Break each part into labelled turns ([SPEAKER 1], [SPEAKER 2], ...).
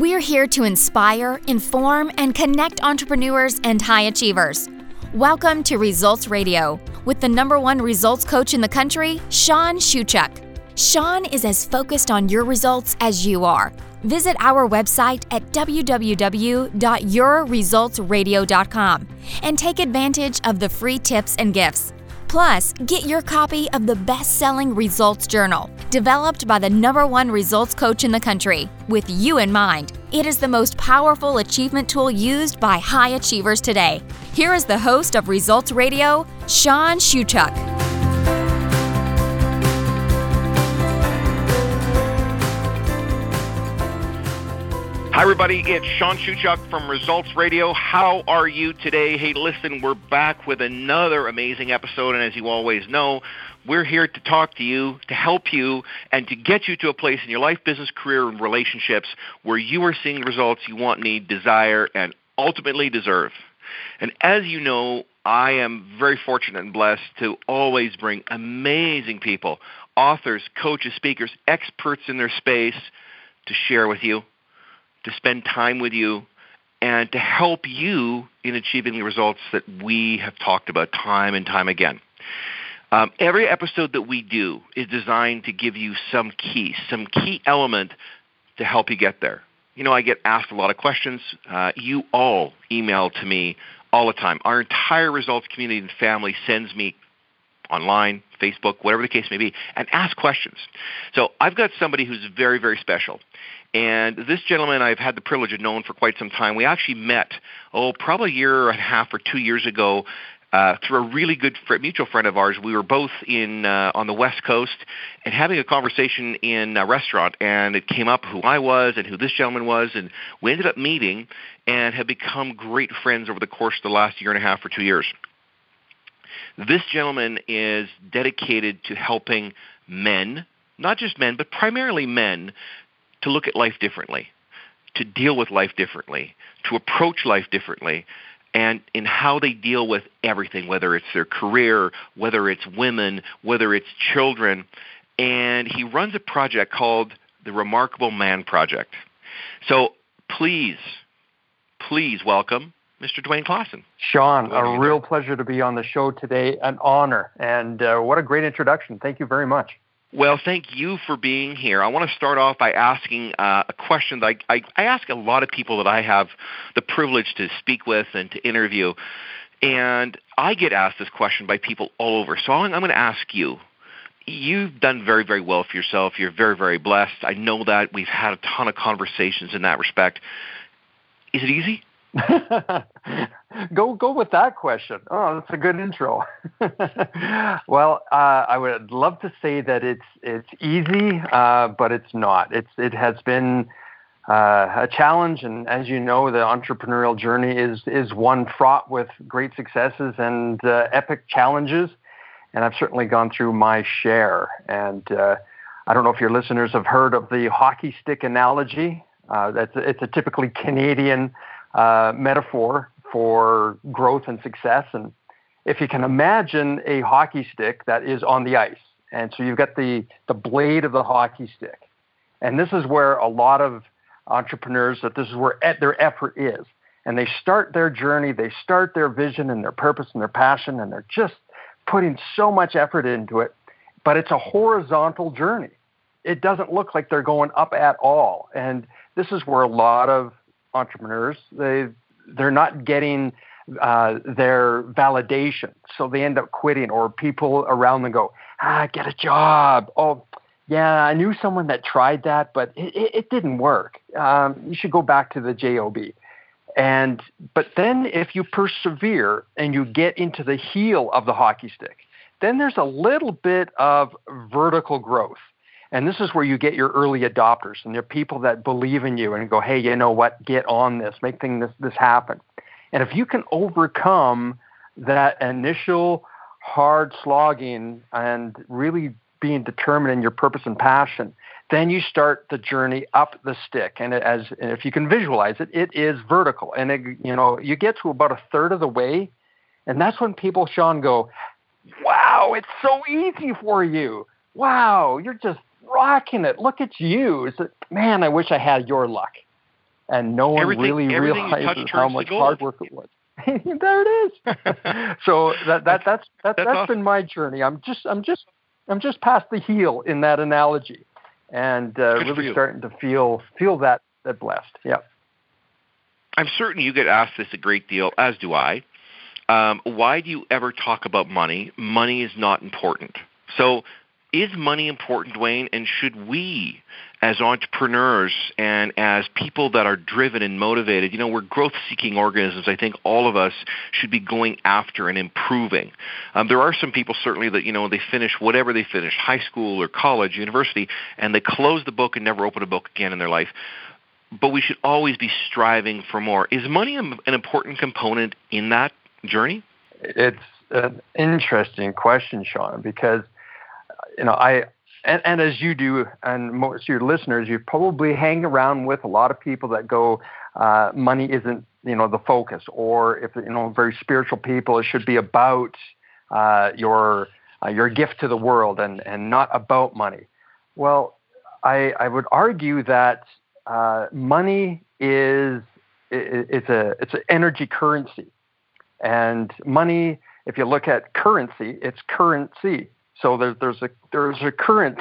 [SPEAKER 1] We're here to inspire, inform, and connect entrepreneurs and high achievers. Welcome to Results Radio with the number one results coach in the country, Sean Shuchuk. Sean is as focused on your results as you are. Visit our website at www.yourresultsradio.com and take advantage of the free tips and gifts. Plus, get your copy of the best selling Results Journal, developed by the number one results coach in the country, with you in mind. It is the most powerful achievement tool used by high achievers today. Here is the host of Results Radio, Sean Shuchuk.
[SPEAKER 2] Hi, everybody. It's Sean Shuchuk from Results Radio. How are you today? Hey, listen, we're back with another amazing episode, and as you always know, we're here to talk to you, to help you, and to get you to a place in your life, business, career, and relationships where you are seeing results you want, need, desire, and ultimately deserve. And as you know, I am very fortunate and blessed to always bring amazing people, authors, coaches, speakers, experts in their space to share with you to spend time with you, and to help you in achieving the results that we have talked about time and time again. Um, every episode that we do is designed to give you some key, some key element to help you get there. You know, I get asked a lot of questions. Uh, you all email to me all the time. Our entire results community and family sends me online, Facebook, whatever the case may be, and ask questions. So I've got somebody who's very, very special. And this gentleman I've had the privilege of knowing for quite some time. We actually met, oh, probably a year and a half or two years ago uh, through a really good fr- mutual friend of ours. We were both in uh, on the West Coast and having a conversation in a restaurant, and it came up who I was and who this gentleman was, and we ended up meeting and have become great friends over the course of the last year and a half or two years. This gentleman is dedicated to helping men, not just men, but primarily men, to look at life differently, to deal with life differently, to approach life differently, and in how they deal with everything, whether it's their career, whether it's women, whether it's children. And he runs a project called the Remarkable Man Project. So please, please welcome Mr. Dwayne Klassen.
[SPEAKER 3] Sean, a real pleasure to be on the show today. An honor. And uh, what a great introduction. Thank you very much.
[SPEAKER 2] Well, thank you for being here. I want to start off by asking uh, a question that I, I, I ask a lot of people that I have the privilege to speak with and to interview. And I get asked this question by people all over. So I'm, I'm going to ask you. You've done very, very well for yourself. You're very, very blessed. I know that. We've had a ton of conversations in that respect. Is it easy?
[SPEAKER 3] go go with that question. Oh, that's a good intro. well, uh, I would love to say that it's it's easy, uh, but it's not. It's it has been uh, a challenge, and as you know, the entrepreneurial journey is is one fraught with great successes and uh, epic challenges. And I've certainly gone through my share. And uh, I don't know if your listeners have heard of the hockey stick analogy. Uh, that's it's a typically Canadian uh, metaphor for growth and success. And if you can imagine a hockey stick that is on the ice, and so you've got the, the blade of the hockey stick. And this is where a lot of entrepreneurs, that this is where their effort is. And they start their journey, they start their vision and their purpose and their passion, and they're just putting so much effort into it. But it's a horizontal journey. It doesn't look like they're going up at all. And this is where a lot of entrepreneurs they they're not getting uh, their validation, so they end up quitting, or people around them go, ah, get a job. Oh, yeah, I knew someone that tried that, but it, it, didn't work. Um, you should go back to the job. And but then if you persevere and you get into the heel of the hockey stick, then there's a little bit of vertical growth. And this is where you get your early adopters and they're people that believe in you and go, hey, you know what, get on this, make things this, this happen. And if you can overcome that initial hard slogging and really being determined in your purpose and passion, then you start the journey up the stick. And as and if you can visualize it, it is vertical. And it, you know, you get to about a third of the way, and that's when people, Sean, go, "Wow, it's so easy for you! Wow, you're just rocking it. Look at you. It's like, man, I wish I had your luck. And no one
[SPEAKER 2] everything,
[SPEAKER 3] really
[SPEAKER 2] everything
[SPEAKER 3] realizes how much hard work it was. there it is. so that that that's that, that's, that's awesome. been my journey. I'm just I'm just I'm just past the heel in that analogy, and uh, really starting to feel feel that that blessed. Yeah.
[SPEAKER 2] I'm certain you get asked this a great deal, as do I. Um, why do you ever talk about money? Money is not important. So is money important, Dwayne? And should we, as entrepreneurs and as people that are driven and motivated, you know, we're growth seeking organisms. I think all of us should be going after and improving. Um, there are some people, certainly, that, you know, they finish whatever they finish, high school or college, university, and they close the book and never open a book again in their life. But we should always be striving for more. Is money an important component in that journey?
[SPEAKER 3] It's an interesting question, Sean, because you know, I and, and as you do, and most of your listeners, you probably hang around with a lot of people that go, uh, money isn't you know the focus, or if you know very spiritual people, it should be about uh, your uh, your gift to the world and and not about money. Well, I I would argue that uh, money is it, it's a it's an energy currency, and money. If you look at currency, it's currency. So there, there's a there's a current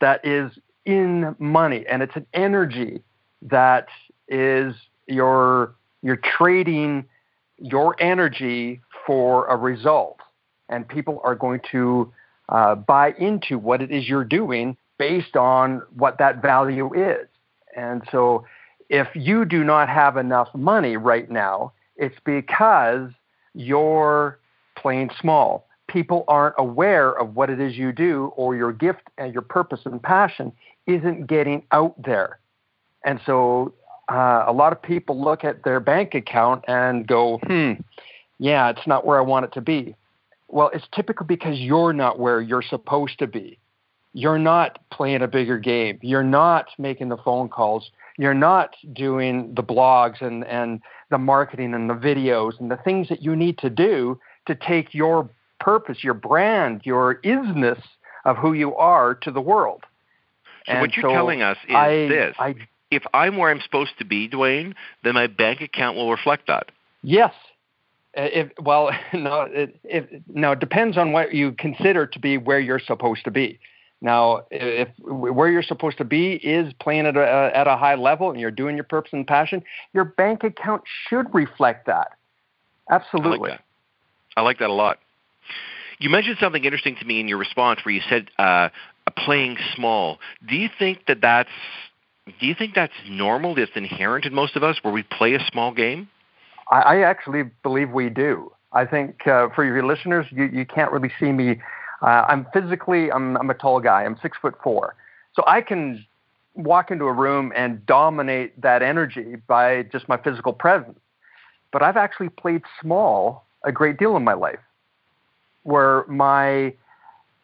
[SPEAKER 3] that is in money, and it's an energy that is your you're trading your energy for a result, and people are going to uh, buy into what it is you're doing based on what that value is. And so, if you do not have enough money right now, it's because you're playing small people aren't aware of what it is you do or your gift and your purpose and passion isn't getting out there. And so uh, a lot of people look at their bank account and go, hmm, yeah, it's not where I want it to be. Well, it's typically because you're not where you're supposed to be. You're not playing a bigger game. You're not making the phone calls. You're not doing the blogs and, and the marketing and the videos and the things that you need to do to take your purpose, your brand, your isness of who you are to the world.
[SPEAKER 2] So and what you're so telling us is I, this: I, if I'm where I'm supposed to be, Dwayne, then my bank account will reflect that.
[SPEAKER 3] Yes. Uh, if, well, no, it, it, no, it depends on what you consider to be where you're supposed to be. Now, if where you're supposed to be is playing at a, at a high level and you're doing your purpose and passion, your bank account should reflect that. Absolutely.
[SPEAKER 2] I like that, I like that a lot. You mentioned something interesting to me in your response where you said uh, playing small. Do you think that that's do you think that's normal? That's inherent in most of us, where we play a small game.
[SPEAKER 3] I, I actually believe we do. I think uh, for your listeners, you, you can't really see me. Uh, I'm physically, I'm, I'm a tall guy. I'm six foot four, so I can walk into a room and dominate that energy by just my physical presence. But I've actually played small a great deal in my life where my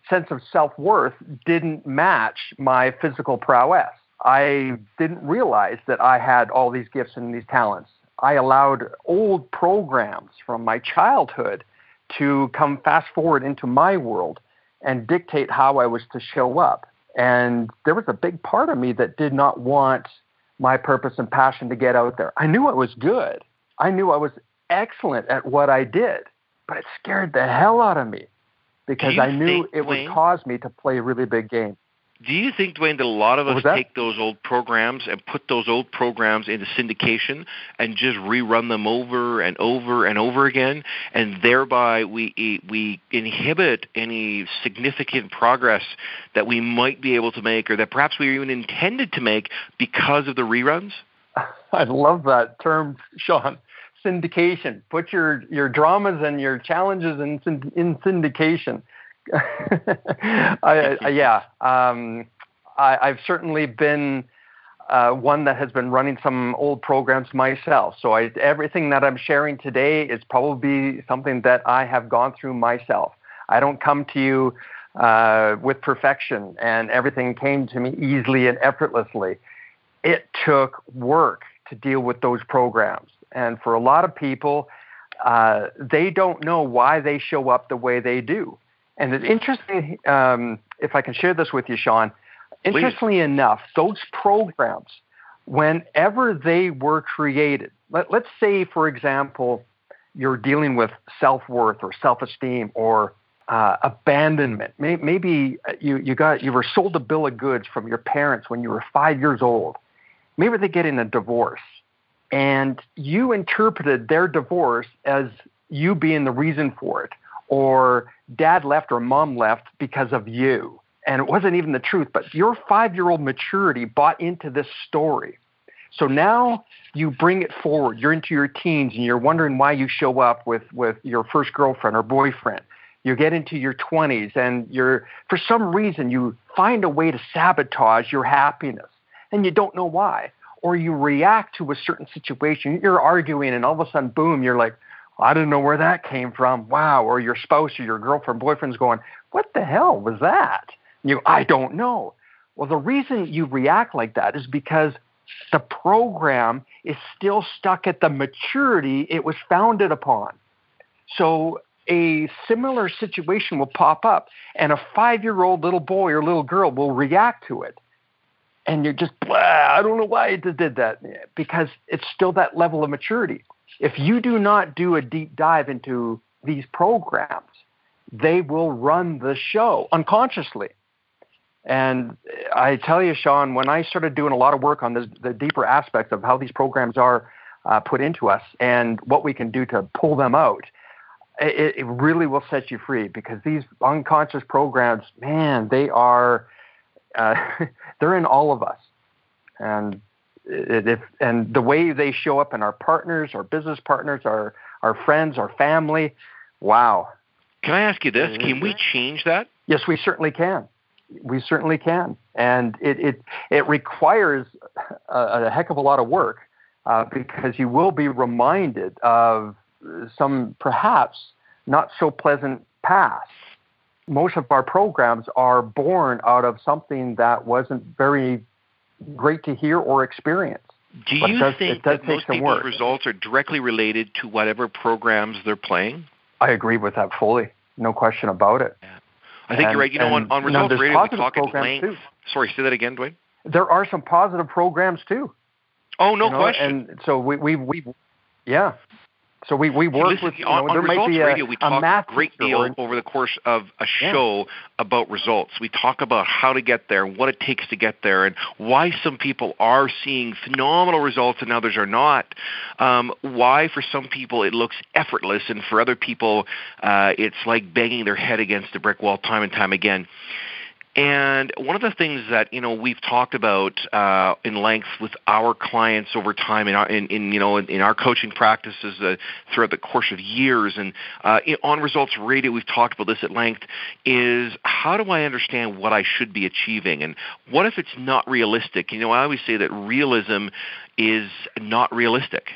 [SPEAKER 3] sense of self worth didn't match my physical prowess. I didn't realize that I had all these gifts and these talents. I allowed old programs from my childhood to come fast forward into my world and dictate how I was to show up. And there was a big part of me that did not want my purpose and passion to get out there. I knew I was good. I knew I was excellent at what I did but it scared the hell out of me because I knew think, it Dwayne, would cause me to play a really big game.
[SPEAKER 2] Do you think, Dwayne, that a lot of us take those old programs and put those old programs into syndication and just rerun them over and over and over again, and thereby we we inhibit any significant progress that we might be able to make, or that perhaps we even intended to make because of the reruns?
[SPEAKER 3] I love that term, Sean syndication. Put your, your dramas and your challenges in, in syndication. I, I, yeah, um, I, have certainly been uh, one that has been running some old programs myself. So I, everything that I'm sharing today is probably something that I have gone through myself. I don't come to you uh, with perfection and everything came to me easily and effortlessly. It took work to deal with those programs. And for a lot of people, uh, they don't know why they show up the way they do. And it's interesting, um, if I can share this with you, Sean. Interestingly enough, those programs, whenever they were created, let, let's say, for example, you're dealing with self worth or self esteem or uh, abandonment. Maybe you, you got you were sold a bill of goods from your parents when you were five years old. Maybe they get in a divorce, and you interpreted their divorce as you being the reason for it, or dad left or mom left because of you, and it wasn't even the truth. But your five-year-old maturity bought into this story. So now you bring it forward. You're into your teens and you're wondering why you show up with, with your first girlfriend or boyfriend you get into your 20s and you're for some reason you find a way to sabotage your happiness and you don't know why or you react to a certain situation you're arguing and all of a sudden boom you're like i didn't know where that came from. Wow. Or your spouse or your girlfriend boyfriend's going what the hell was that? And you i don't know. Well the reason you react like that is because the program is still stuck at the maturity it was founded upon. So a similar situation will pop up and a five year old little boy or little girl will react to it. And you're just, blah, I don't know why it did that. Because it's still that level of maturity. If you do not do a deep dive into these programs, they will run the show unconsciously. And I tell you, Sean, when I started doing a lot of work on this, the deeper aspects of how these programs are uh, put into us and what we can do to pull them out, it, it really will set you free because these unconscious programs, man, they are uh, they're in all of us, and if and the way they show up in our partners, our business partners, our our friends, our family, wow.
[SPEAKER 2] Can I ask you this? Can we change that?
[SPEAKER 3] Yes, we certainly can. We certainly can, and it it it requires a, a heck of a lot of work uh, because you will be reminded of some perhaps not so pleasant past. Most of our programs are born out of something that wasn't very great to hear or experience.
[SPEAKER 2] Do you does, think that most people's work. results are directly related to whatever programs they're playing?
[SPEAKER 3] I agree with that fully. No question about it. Yeah.
[SPEAKER 2] I think and, you're right. You know, on, on Results Radio, we talk at length. Too. Sorry, say that again, Dwayne.
[SPEAKER 3] There are some positive programs too.
[SPEAKER 2] Oh, no you know, question.
[SPEAKER 3] And so we, we, we, yeah. So we, we work
[SPEAKER 2] listen,
[SPEAKER 3] with you
[SPEAKER 2] on,
[SPEAKER 3] know,
[SPEAKER 2] on Results
[SPEAKER 3] a,
[SPEAKER 2] Radio. We talk a great deal over the course of a show yeah. about results. We talk about how to get there, what it takes to get there, and why some people are seeing phenomenal results and others are not. Um, why for some people it looks effortless, and for other people uh, it's like banging their head against a brick wall time and time again. And one of the things that you know we've talked about uh, in length with our clients over time in our in, in you know in, in our coaching practices uh, throughout the course of years, and uh, on Results Radio we've talked about this at length. Is how do I understand what I should be achieving, and what if it's not realistic? You know, I always say that realism is not realistic.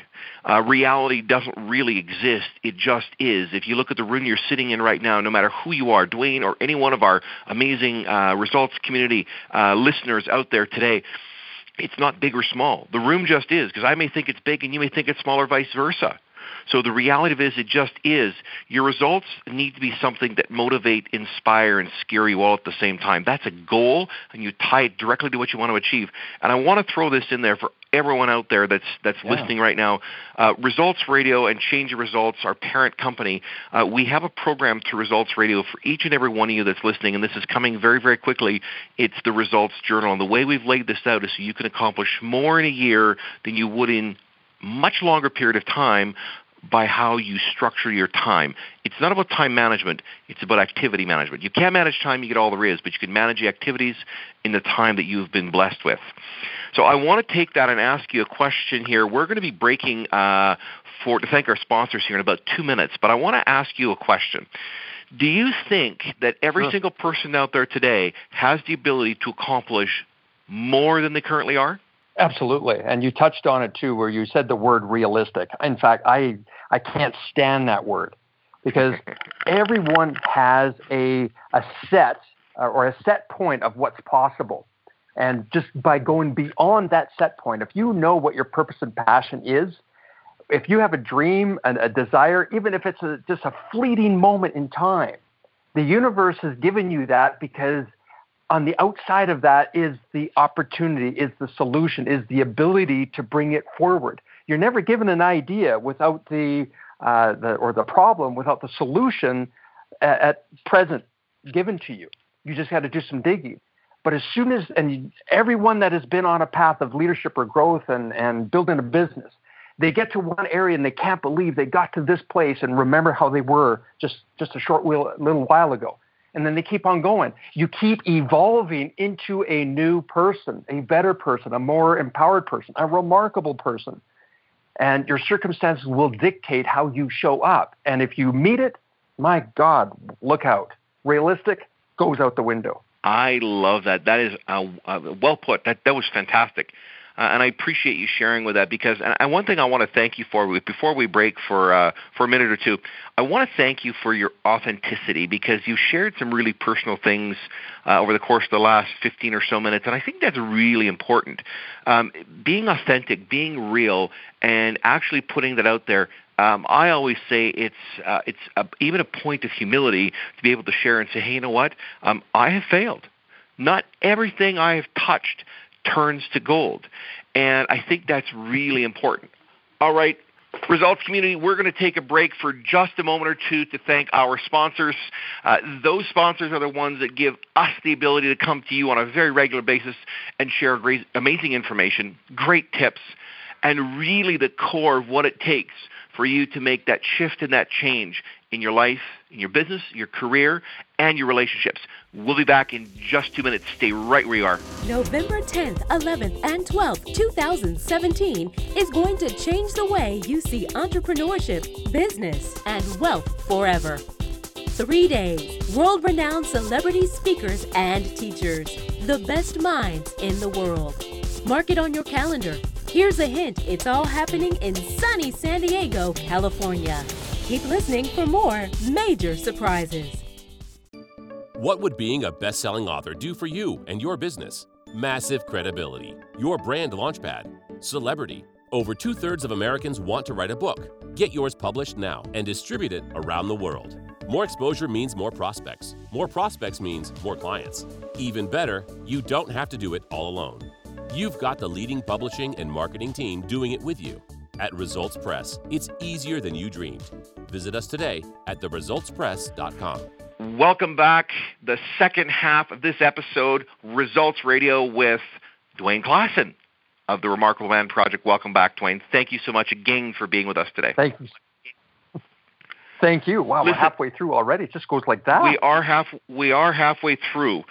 [SPEAKER 2] Uh, reality doesn't really exist. It just is. If you look at the room you're sitting in right now, no matter who you are, Dwayne or any one of our amazing uh, results community uh, listeners out there today, it's not big or small. The room just is because I may think it's big and you may think it's small or vice versa. So the reality of it is it just is. Your results need to be something that motivate, inspire, and scare you all at the same time. That's a goal, and you tie it directly to what you want to achieve. And I want to throw this in there for everyone out there that's that's yeah. listening right now. Uh, results Radio and Change Your Results, our parent company, uh, we have a program through Results Radio for each and every one of you that's listening, and this is coming very, very quickly. It's the Results Journal, and the way we've laid this out is so you can accomplish more in a year than you would in much longer period of time by how you structure your time. It's not about time management, it's about activity management. You can't manage time, you get all there is, but you can manage the activities in the time that you've been blessed with. So I want to take that and ask you a question here. We're going to be breaking uh, for to thank our sponsors here in about two minutes, but I want to ask you a question. Do you think that every sure. single person out there today has the ability to accomplish more than they currently are?
[SPEAKER 3] Absolutely, and you touched on it too, where you said the word realistic. In fact, I I can't stand that word because everyone has a a set uh, or a set point of what's possible, and just by going beyond that set point, if you know what your purpose and passion is, if you have a dream and a desire, even if it's a, just a fleeting moment in time, the universe has given you that because on the outside of that is the opportunity, is the solution, is the ability to bring it forward. You're never given an idea without the, uh, the or the problem without the solution at, at present given to you. You just got to do some digging. But as soon as, and everyone that has been on a path of leadership or growth and, and building a business, they get to one area and they can't believe they got to this place and remember how they were just, just a short little while ago. And then they keep on going. You keep evolving into a new person, a better person, a more empowered person, a remarkable person. And your circumstances will dictate how you show up. And if you meet it, my God, look out. Realistic goes out the window.
[SPEAKER 2] I love that. That is uh, uh, well put. That that was fantastic. Uh, and I appreciate you sharing with that because and one thing I want to thank you for before we break for uh, for a minute or two, I want to thank you for your authenticity because you shared some really personal things uh, over the course of the last 15 or so minutes, and I think that's really important. Um, being authentic, being real, and actually putting that out there um, I always say it's uh, it's a, even a point of humility to be able to share and say, hey, you know what? Um, I have failed. Not everything I have touched turns to gold, and I think that's really important. All right, Results community, we're going to take a break for just a moment or two to thank our sponsors. Uh, those sponsors are the ones that give us the ability to come to you on a very regular basis and share great, amazing information, great tips, and really the core of what it takes for you to make that shift and that change in your life, in your business, your career, and your relationships. We'll be back in just two minutes. Stay right where you are.
[SPEAKER 4] November 10th, 11th, and 12th, 2017 is going to change the way you see entrepreneurship, business, and wealth forever. Three days, world renowned celebrity speakers and teachers, the best minds in the world. Mark it on your calendar Here's a hint it's all happening in sunny San Diego, California. Keep listening for more major surprises.
[SPEAKER 5] What would being a best selling author do for you and your business? Massive credibility, your brand launchpad, celebrity. Over two thirds of Americans want to write a book. Get yours published now and distribute it around the world. More exposure means more prospects. More prospects means more clients. Even better, you don't have to do it all alone. You've got the leading publishing and marketing team doing it with you. At Results Press, it's easier than you dreamed. Visit us today at theresultspress.com.
[SPEAKER 2] Welcome back. The second half of this episode, Results Radio with Dwayne Klassen of the Remarkable Man Project. Welcome back, Dwayne. Thank you so much again for being with us today.
[SPEAKER 3] Thank you. Thank you. Wow, Listen, we're halfway through already. It just goes like that.
[SPEAKER 2] We are half. We are halfway through.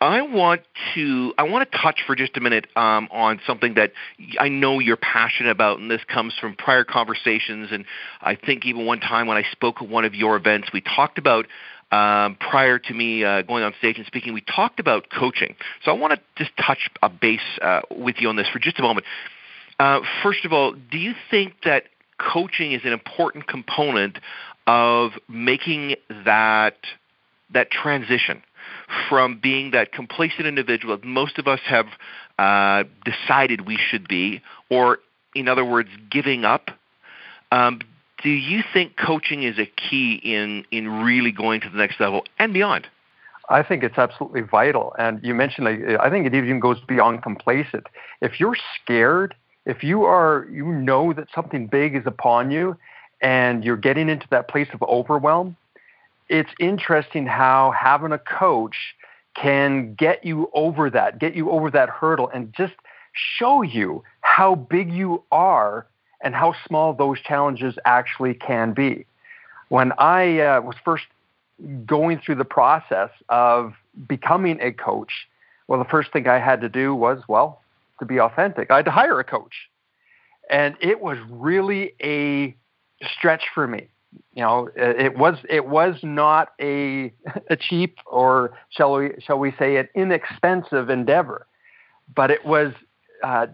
[SPEAKER 2] I want to I want to touch for just a minute um, on something that I know you're passionate about, and this comes from prior conversations. And I think even one time when I spoke at one of your events, we talked about um, prior to me uh, going on stage and speaking, we talked about coaching. So I want to just touch a base uh, with you on this for just a moment. Uh, first of all, do you think that coaching is an important component of making that that transition from being that complacent individual that most of us have uh, decided we should be, or in other words, giving up. Um, do you think coaching is a key in in really going to the next level and beyond?
[SPEAKER 3] I think it's absolutely vital. And you mentioned, like, I think it even goes beyond complacent. If you're scared, if you are, you know that something big is upon you, and you're getting into that place of overwhelm, it's interesting how having a coach can get you over that, get you over that hurdle, and just show you how big you are and how small those challenges actually can be. When I uh, was first going through the process of becoming a coach, well, the first thing I had to do was, well, to be authentic, I had to hire a coach. And it was really a stretch for me you know, it was it was not a a cheap or shall we shall we say an inexpensive endeavor, but it was uh,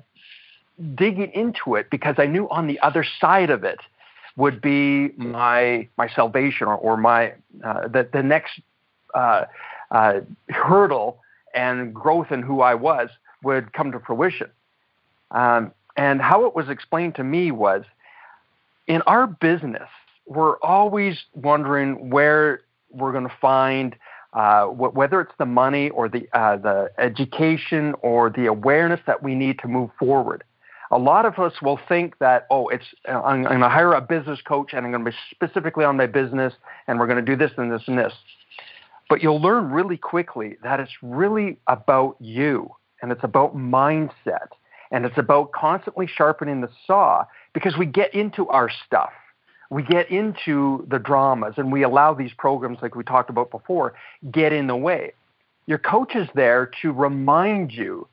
[SPEAKER 3] digging into it because I knew on the other side of it would be my my salvation or, or my uh, the the next uh, uh hurdle and growth in who I was would come to fruition. Um, and how it was explained to me was in our business we're always wondering where we're going to find uh, wh- whether it's the money or the uh, the education or the awareness that we need to move forward. A lot of us will think that oh, it's uh, I'm, I'm going to hire a business coach and I'm going to be specifically on my business and we're going to do this and this and this. But you'll learn really quickly that it's really about you and it's about mindset and it's about constantly sharpening the saw because we get into our stuff we get into the dramas and we allow these programs, like we talked about before, get in the way. Your coach is there to remind you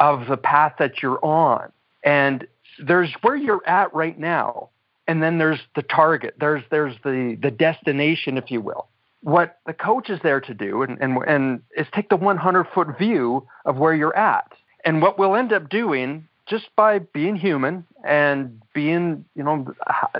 [SPEAKER 3] of the path that you're on. And there's where you're at right now, and then there's the target. There's there's the the destination, if you will. What the coach is there to do, and and, and is take the 100 foot view of where you're at. And what we'll end up doing just by being human and being, you know,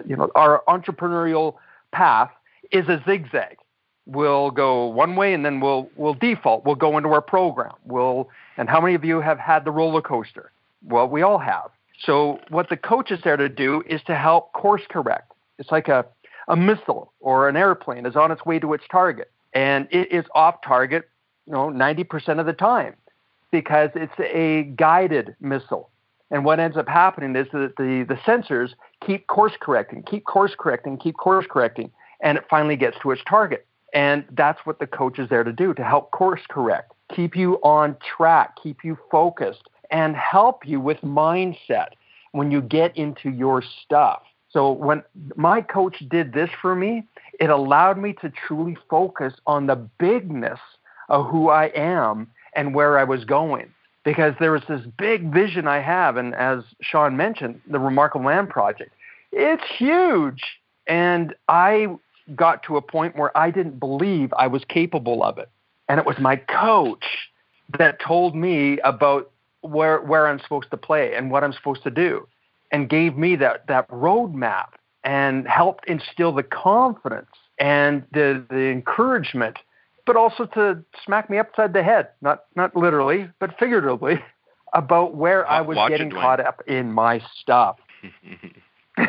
[SPEAKER 3] you know, our entrepreneurial path is a zigzag. We'll go one way and then we'll we'll default. We'll go into our program. We'll and how many of you have had the roller coaster? Well, we all have. So what the coach is there to do is to help course correct. It's like a a missile or an airplane is on its way to its target and it is off target, you know, 90% of the time because it's a guided missile. And what ends up happening is that the, the sensors keep course correcting, keep course correcting, keep course correcting, and it finally gets to its target. And that's what the coach is there to do to help course correct, keep you on track, keep you focused, and help you with mindset when you get into your stuff. So when my coach did this for me, it allowed me to truly focus on the bigness of who I am and where I was going because there was this big vision I have, and as Sean mentioned, the Remarkable Man Project. It's huge, and I got to a point where I didn't believe I was capable of it, and it was my coach that told me about where where I'm supposed to play and what I'm supposed to do, and gave me that that roadmap and helped instill the confidence and the the encouragement but also to smack me upside the head, not not literally, but figuratively, about where I was getting it, caught up in my stuff.
[SPEAKER 2] well,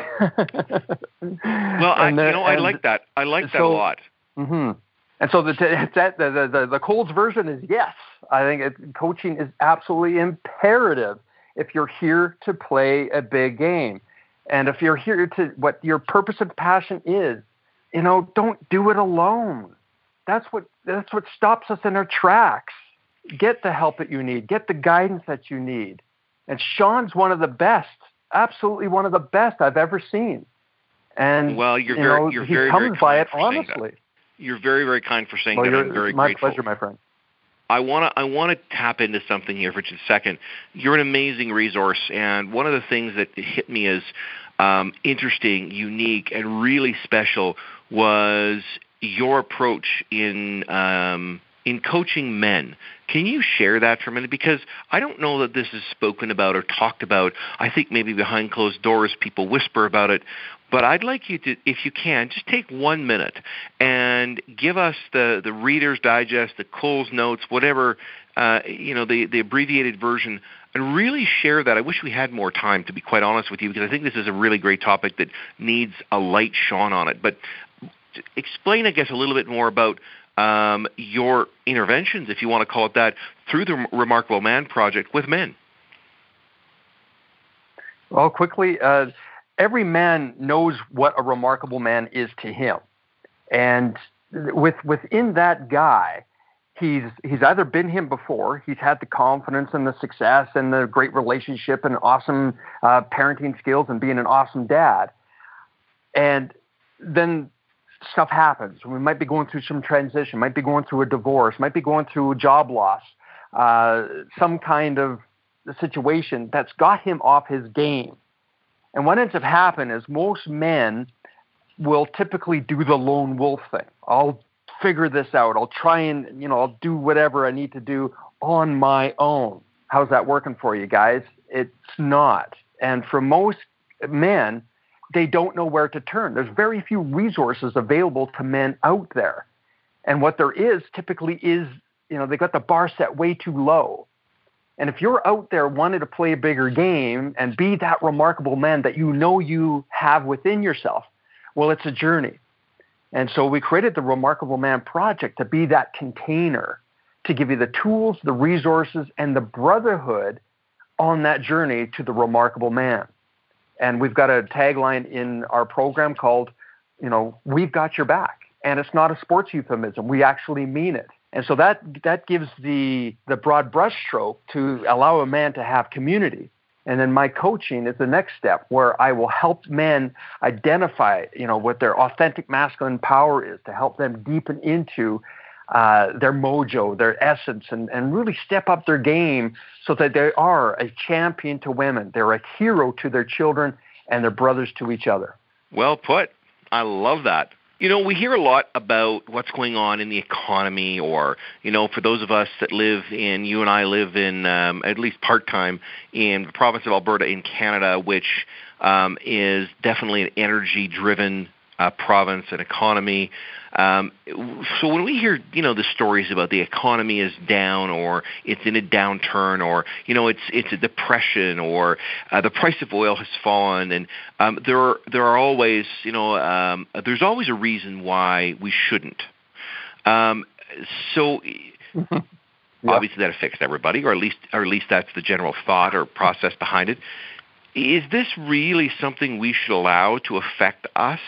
[SPEAKER 2] I, the, you know, I like that. I like that a lot.
[SPEAKER 3] Mm-hmm. And so the, the, the, the, the Coles version is yes. I think it, coaching is absolutely imperative if you're here to play a big game. And if you're here to what your purpose and passion is, you know, don't do it alone. That's what that's what stops us in our tracks. Get the help that you need. Get the guidance that you need. And Sean's one of the best, absolutely one of the best I've ever seen. And
[SPEAKER 2] well, you're
[SPEAKER 3] you
[SPEAKER 2] very,
[SPEAKER 3] know,
[SPEAKER 2] you're
[SPEAKER 3] he
[SPEAKER 2] very,
[SPEAKER 3] comes
[SPEAKER 2] very
[SPEAKER 3] by it honestly.
[SPEAKER 2] You're very, very kind for saying
[SPEAKER 3] well,
[SPEAKER 2] that. I'm very
[SPEAKER 3] my
[SPEAKER 2] grateful.
[SPEAKER 3] pleasure, my friend.
[SPEAKER 2] I want to I want to tap into something here for just a second. You're an amazing resource, and one of the things that hit me as um, interesting, unique, and really special was your approach in um, in coaching men. Can you share that for a minute? Because I don't know that this is spoken about or talked about. I think maybe behind closed doors people whisper about it. But I'd like you to, if you can, just take one minute and give us the, the Reader's Digest, the Coles Notes, whatever, uh, you know, the, the abbreviated version, and really share that. I wish we had more time, to be quite honest with you, because I think this is a really great topic that needs a light shone on it. But explain, I guess, a little bit more about um, your interventions, if you want to call it that, through the Remarkable Man Project with men.
[SPEAKER 3] Well, quickly, uh, every man knows what a remarkable man is to him, and with within that guy, he's he's either been him before, he's had the confidence and the success and the great relationship and awesome uh, parenting skills and being an awesome dad, and then stuff happens. We might be going through some transition, might be going through a divorce, might be going through a job loss, uh, some kind of situation that's got him off his game. And what ends up happening is most men will typically do the lone wolf thing. I'll figure this out. I'll try and, you know, I'll do whatever I need to do on my own. How's that working for you guys? It's not. And for most men, they don't know where to turn. There's very few resources available to men out there. And what there is typically is, you know, they got the bar set way too low. And if you're out there wanting to play a bigger game and be that remarkable man that you know you have within yourself, well, it's a journey. And so we created the Remarkable Man Project to be that container to give you the tools, the resources, and the brotherhood on that journey to the remarkable man. And we've got a tagline in our program called, you know, we've got your back. And it's not a sports euphemism. We actually mean it. And so that that gives the the broad brushstroke to allow a man to have community. And then my coaching is the next step where I will help men identify, you know, what their authentic masculine power is to help them deepen into uh, their mojo, their essence, and, and really step up their game so that they are a champion to women. They're a hero to their children and their brothers to each other.
[SPEAKER 2] Well put. I love that. You know, we hear a lot about what's going on in the economy, or, you know, for those of us that live in, you and I live in, um, at least part time, in the province of Alberta in Canada, which um, is definitely an energy driven uh, province and economy. Um, so when we hear, you know, the stories about the economy is down or it's in a downturn or, you know, it's it's a depression or uh, the price of oil has fallen, and um, there are there are always, you know, um, there's always a reason why we shouldn't. Um, so. Obviously, that affects everybody, or at least, or at least that's the general thought or process behind it is this really something we should allow to affect us?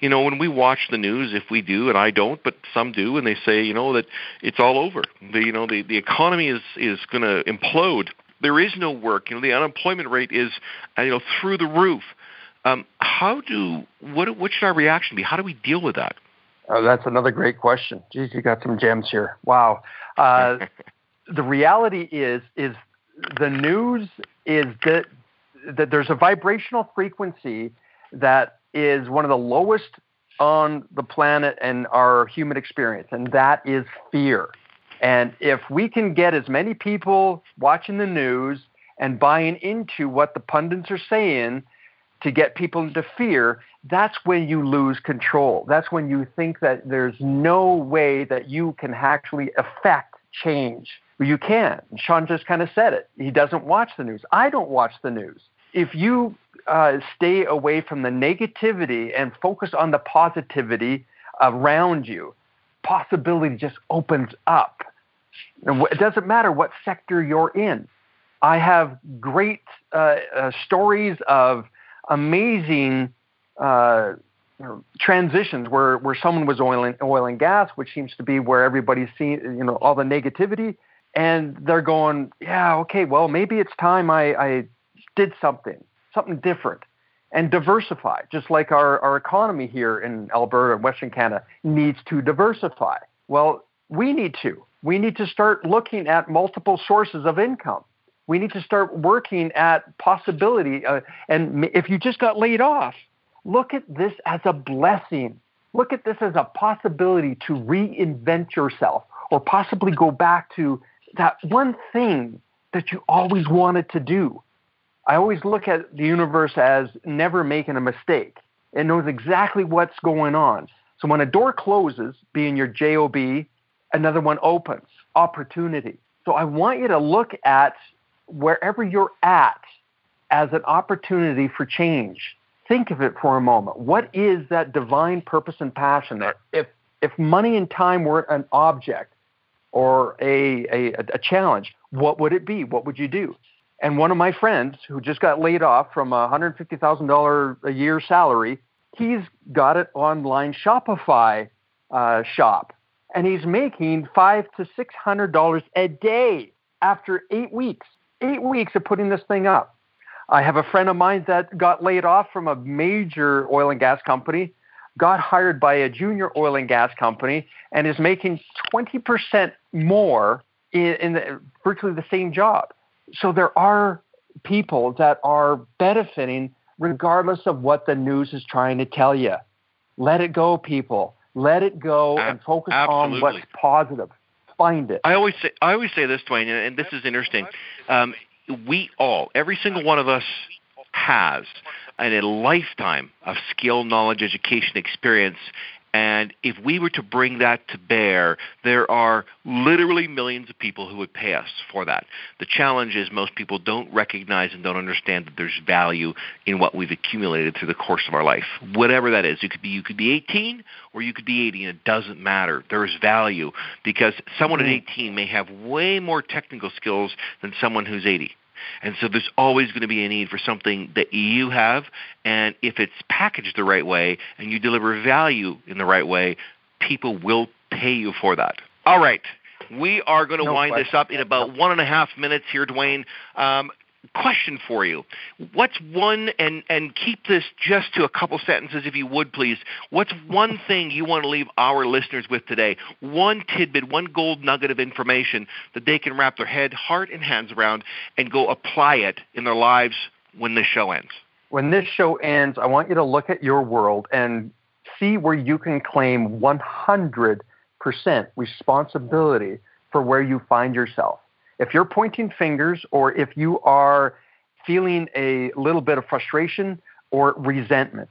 [SPEAKER 2] You know, when we watch the news, if we do, and I don't, but some do, and they say, you know, that it's all over. The, you know, the, the economy is, is going to implode. There is no work. You know, the unemployment rate is, uh, you know, through the roof. Um, how do what what should our reaction be? How do we deal with that?
[SPEAKER 3] Oh, that's another great question. Geez, you got some gems here. Wow. Uh, the reality is is the news is that that there's a vibrational frequency that is one of the lowest on the planet and our human experience, and that is fear. And if we can get as many people watching the news and buying into what the pundits are saying to get people into fear, that's when you lose control. That's when you think that there's no way that you can actually affect change. You can. Sean just kind of said it. He doesn't watch the news. I don't watch the news if you uh, stay away from the negativity and focus on the positivity around you, possibility just opens up. It doesn't matter what sector you're in. I have great uh, uh, stories of amazing uh, transitions where, where someone was oil and, oil and gas, which seems to be where everybody's seeing, you know, all the negativity. And they're going, yeah, okay, well, maybe it's time I, I did something, something different, and diversify, just like our, our economy here in Alberta and Western Canada needs to diversify. Well, we need to. We need to start looking at multiple sources of income. We need to start working at possibility. Uh, and if you just got laid off, look at this as a blessing. Look at this as a possibility to reinvent yourself or possibly go back to that one thing that you always wanted to do. I always look at the universe as never making a mistake. It knows exactly what's going on. So when a door closes, being your JOB, another one opens. Opportunity. So I want you to look at wherever you're at as an opportunity for change. Think of it for a moment. What is that divine purpose and passion that if if money and time were an object or a, a, a challenge, what would it be? What would you do? And one of my friends who just got laid off from a $150,000 a year salary, he's got an online Shopify uh, shop, and he's making five to six hundred dollars a day after eight weeks. Eight weeks of putting this thing up. I have a friend of mine that got laid off from a major oil and gas company, got hired by a junior oil and gas company, and is making 20% more in, in the, virtually the same job. So there are people that are benefiting regardless of what the news is trying to tell you. Let it go, people. Let it go and focus
[SPEAKER 2] Absolutely.
[SPEAKER 3] on what's positive. Find it.
[SPEAKER 2] I always say I always say this, Dwayne, and this is interesting. Um, we all, every single one of us, has and a lifetime of skill, knowledge, education, experience, And if we were to bring that to bear, there are literally millions of people who would pay us for that. The challenge is most people don't recognize and don't understand that there's value in what we've accumulated through the course of our life. Whatever that is. You could be you could be 18 or you could be 80 and it doesn't matter. There's value because someone mm-hmm. at 18 may have way more technical skills than someone who's 80. And so there's always going to be a need for something that you have. And if it's packaged the right way and you deliver value in the right way, people will pay you for that. All right. We are going to no wind question. this up in about one and a half minutes here, Dwayne. Um, question for you. What's one and and keep this just to a couple sentences if you would please. What's one thing you want to leave our listeners with today? One tidbit, one gold nugget of information that they can wrap their head, heart and hands around and go apply it in their lives when this show ends.
[SPEAKER 3] When this show ends, I want you to look at your world and see where you can claim 100% responsibility for where you find yourself if you're pointing fingers or if you are feeling a little bit of frustration or resentment,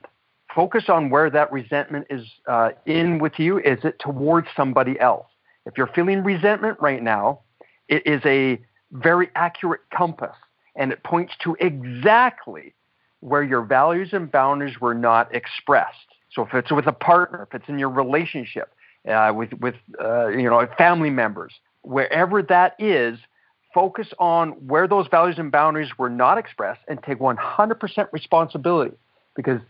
[SPEAKER 3] focus on where that resentment is uh, in with you. Is it towards somebody else? If you're feeling resentment right now, it is a very accurate compass and it points to exactly where your values and boundaries were not expressed. So if it's with a partner, if it's in your relationship, uh, with with uh, you know family members, wherever that is, focus on where those values and boundaries were not expressed and take 100% responsibility because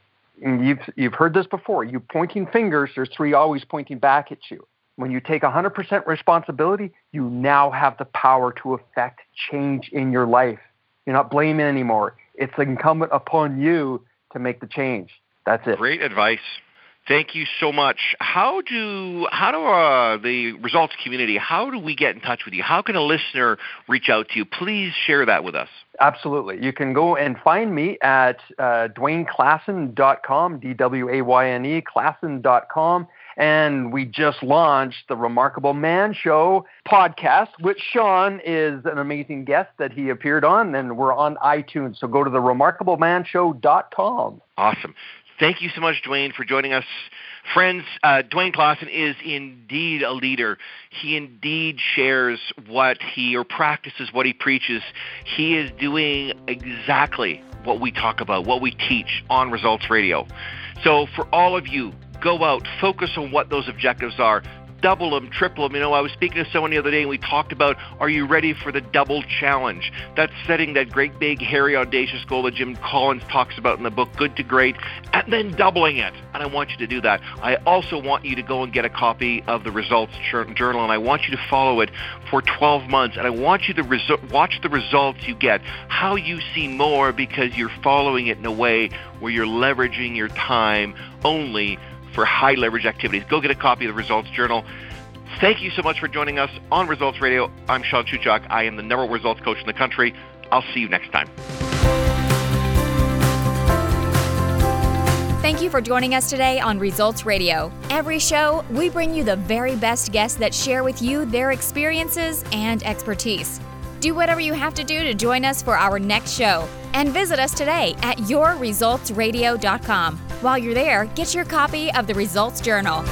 [SPEAKER 3] you've, you've heard this before. You pointing fingers, there's three always pointing back at you. When you take 100% responsibility, you now have the power to affect change in your life. You're not blaming anymore. It's incumbent upon you to make the change. That's it.
[SPEAKER 2] Great advice. Thank you so much. How do how do uh, the results community? How do we get in touch with you? How can a listener reach out to you? Please share that with us.
[SPEAKER 3] Absolutely. You can go and find me at uh, DwayneKlassen.com, D W A Y N E, Klassen.com. And we just launched the Remarkable Man Show podcast, which Sean is an amazing guest that he appeared on, and we're on iTunes. So go to the remarkablemanshow.com.
[SPEAKER 2] Awesome. Thank you so much, Dwayne, for joining us. Friends, uh, Dwayne Klassen is indeed a leader. He indeed shares what he or practices what he preaches. He is doing exactly what we talk about, what we teach on Results Radio. So, for all of you, go out, focus on what those objectives are double them, triple them. You know, I was speaking to someone the other day and we talked about are you ready for the double challenge? That's setting that great big hairy audacious goal that Jim Collins talks about in the book Good to Great and then doubling it. And I want you to do that. I also want you to go and get a copy of the results journal and I want you to follow it for 12 months and I want you to resu- watch the results you get, how you see more because you're following it in a way where you're leveraging your time only for high leverage activities. Go get a copy of the Results Journal. Thank you so much for joining us on Results Radio. I'm Sean Shuchak. I am the number one results coach in the country. I'll see you next time.
[SPEAKER 1] Thank you for joining us today on Results Radio. Every show, we bring you the very best guests that share with you their experiences and expertise. Do whatever you have to do to join us for our next show and visit us today at yourresultsradio.com. While you're there, get your copy of the Results Journal.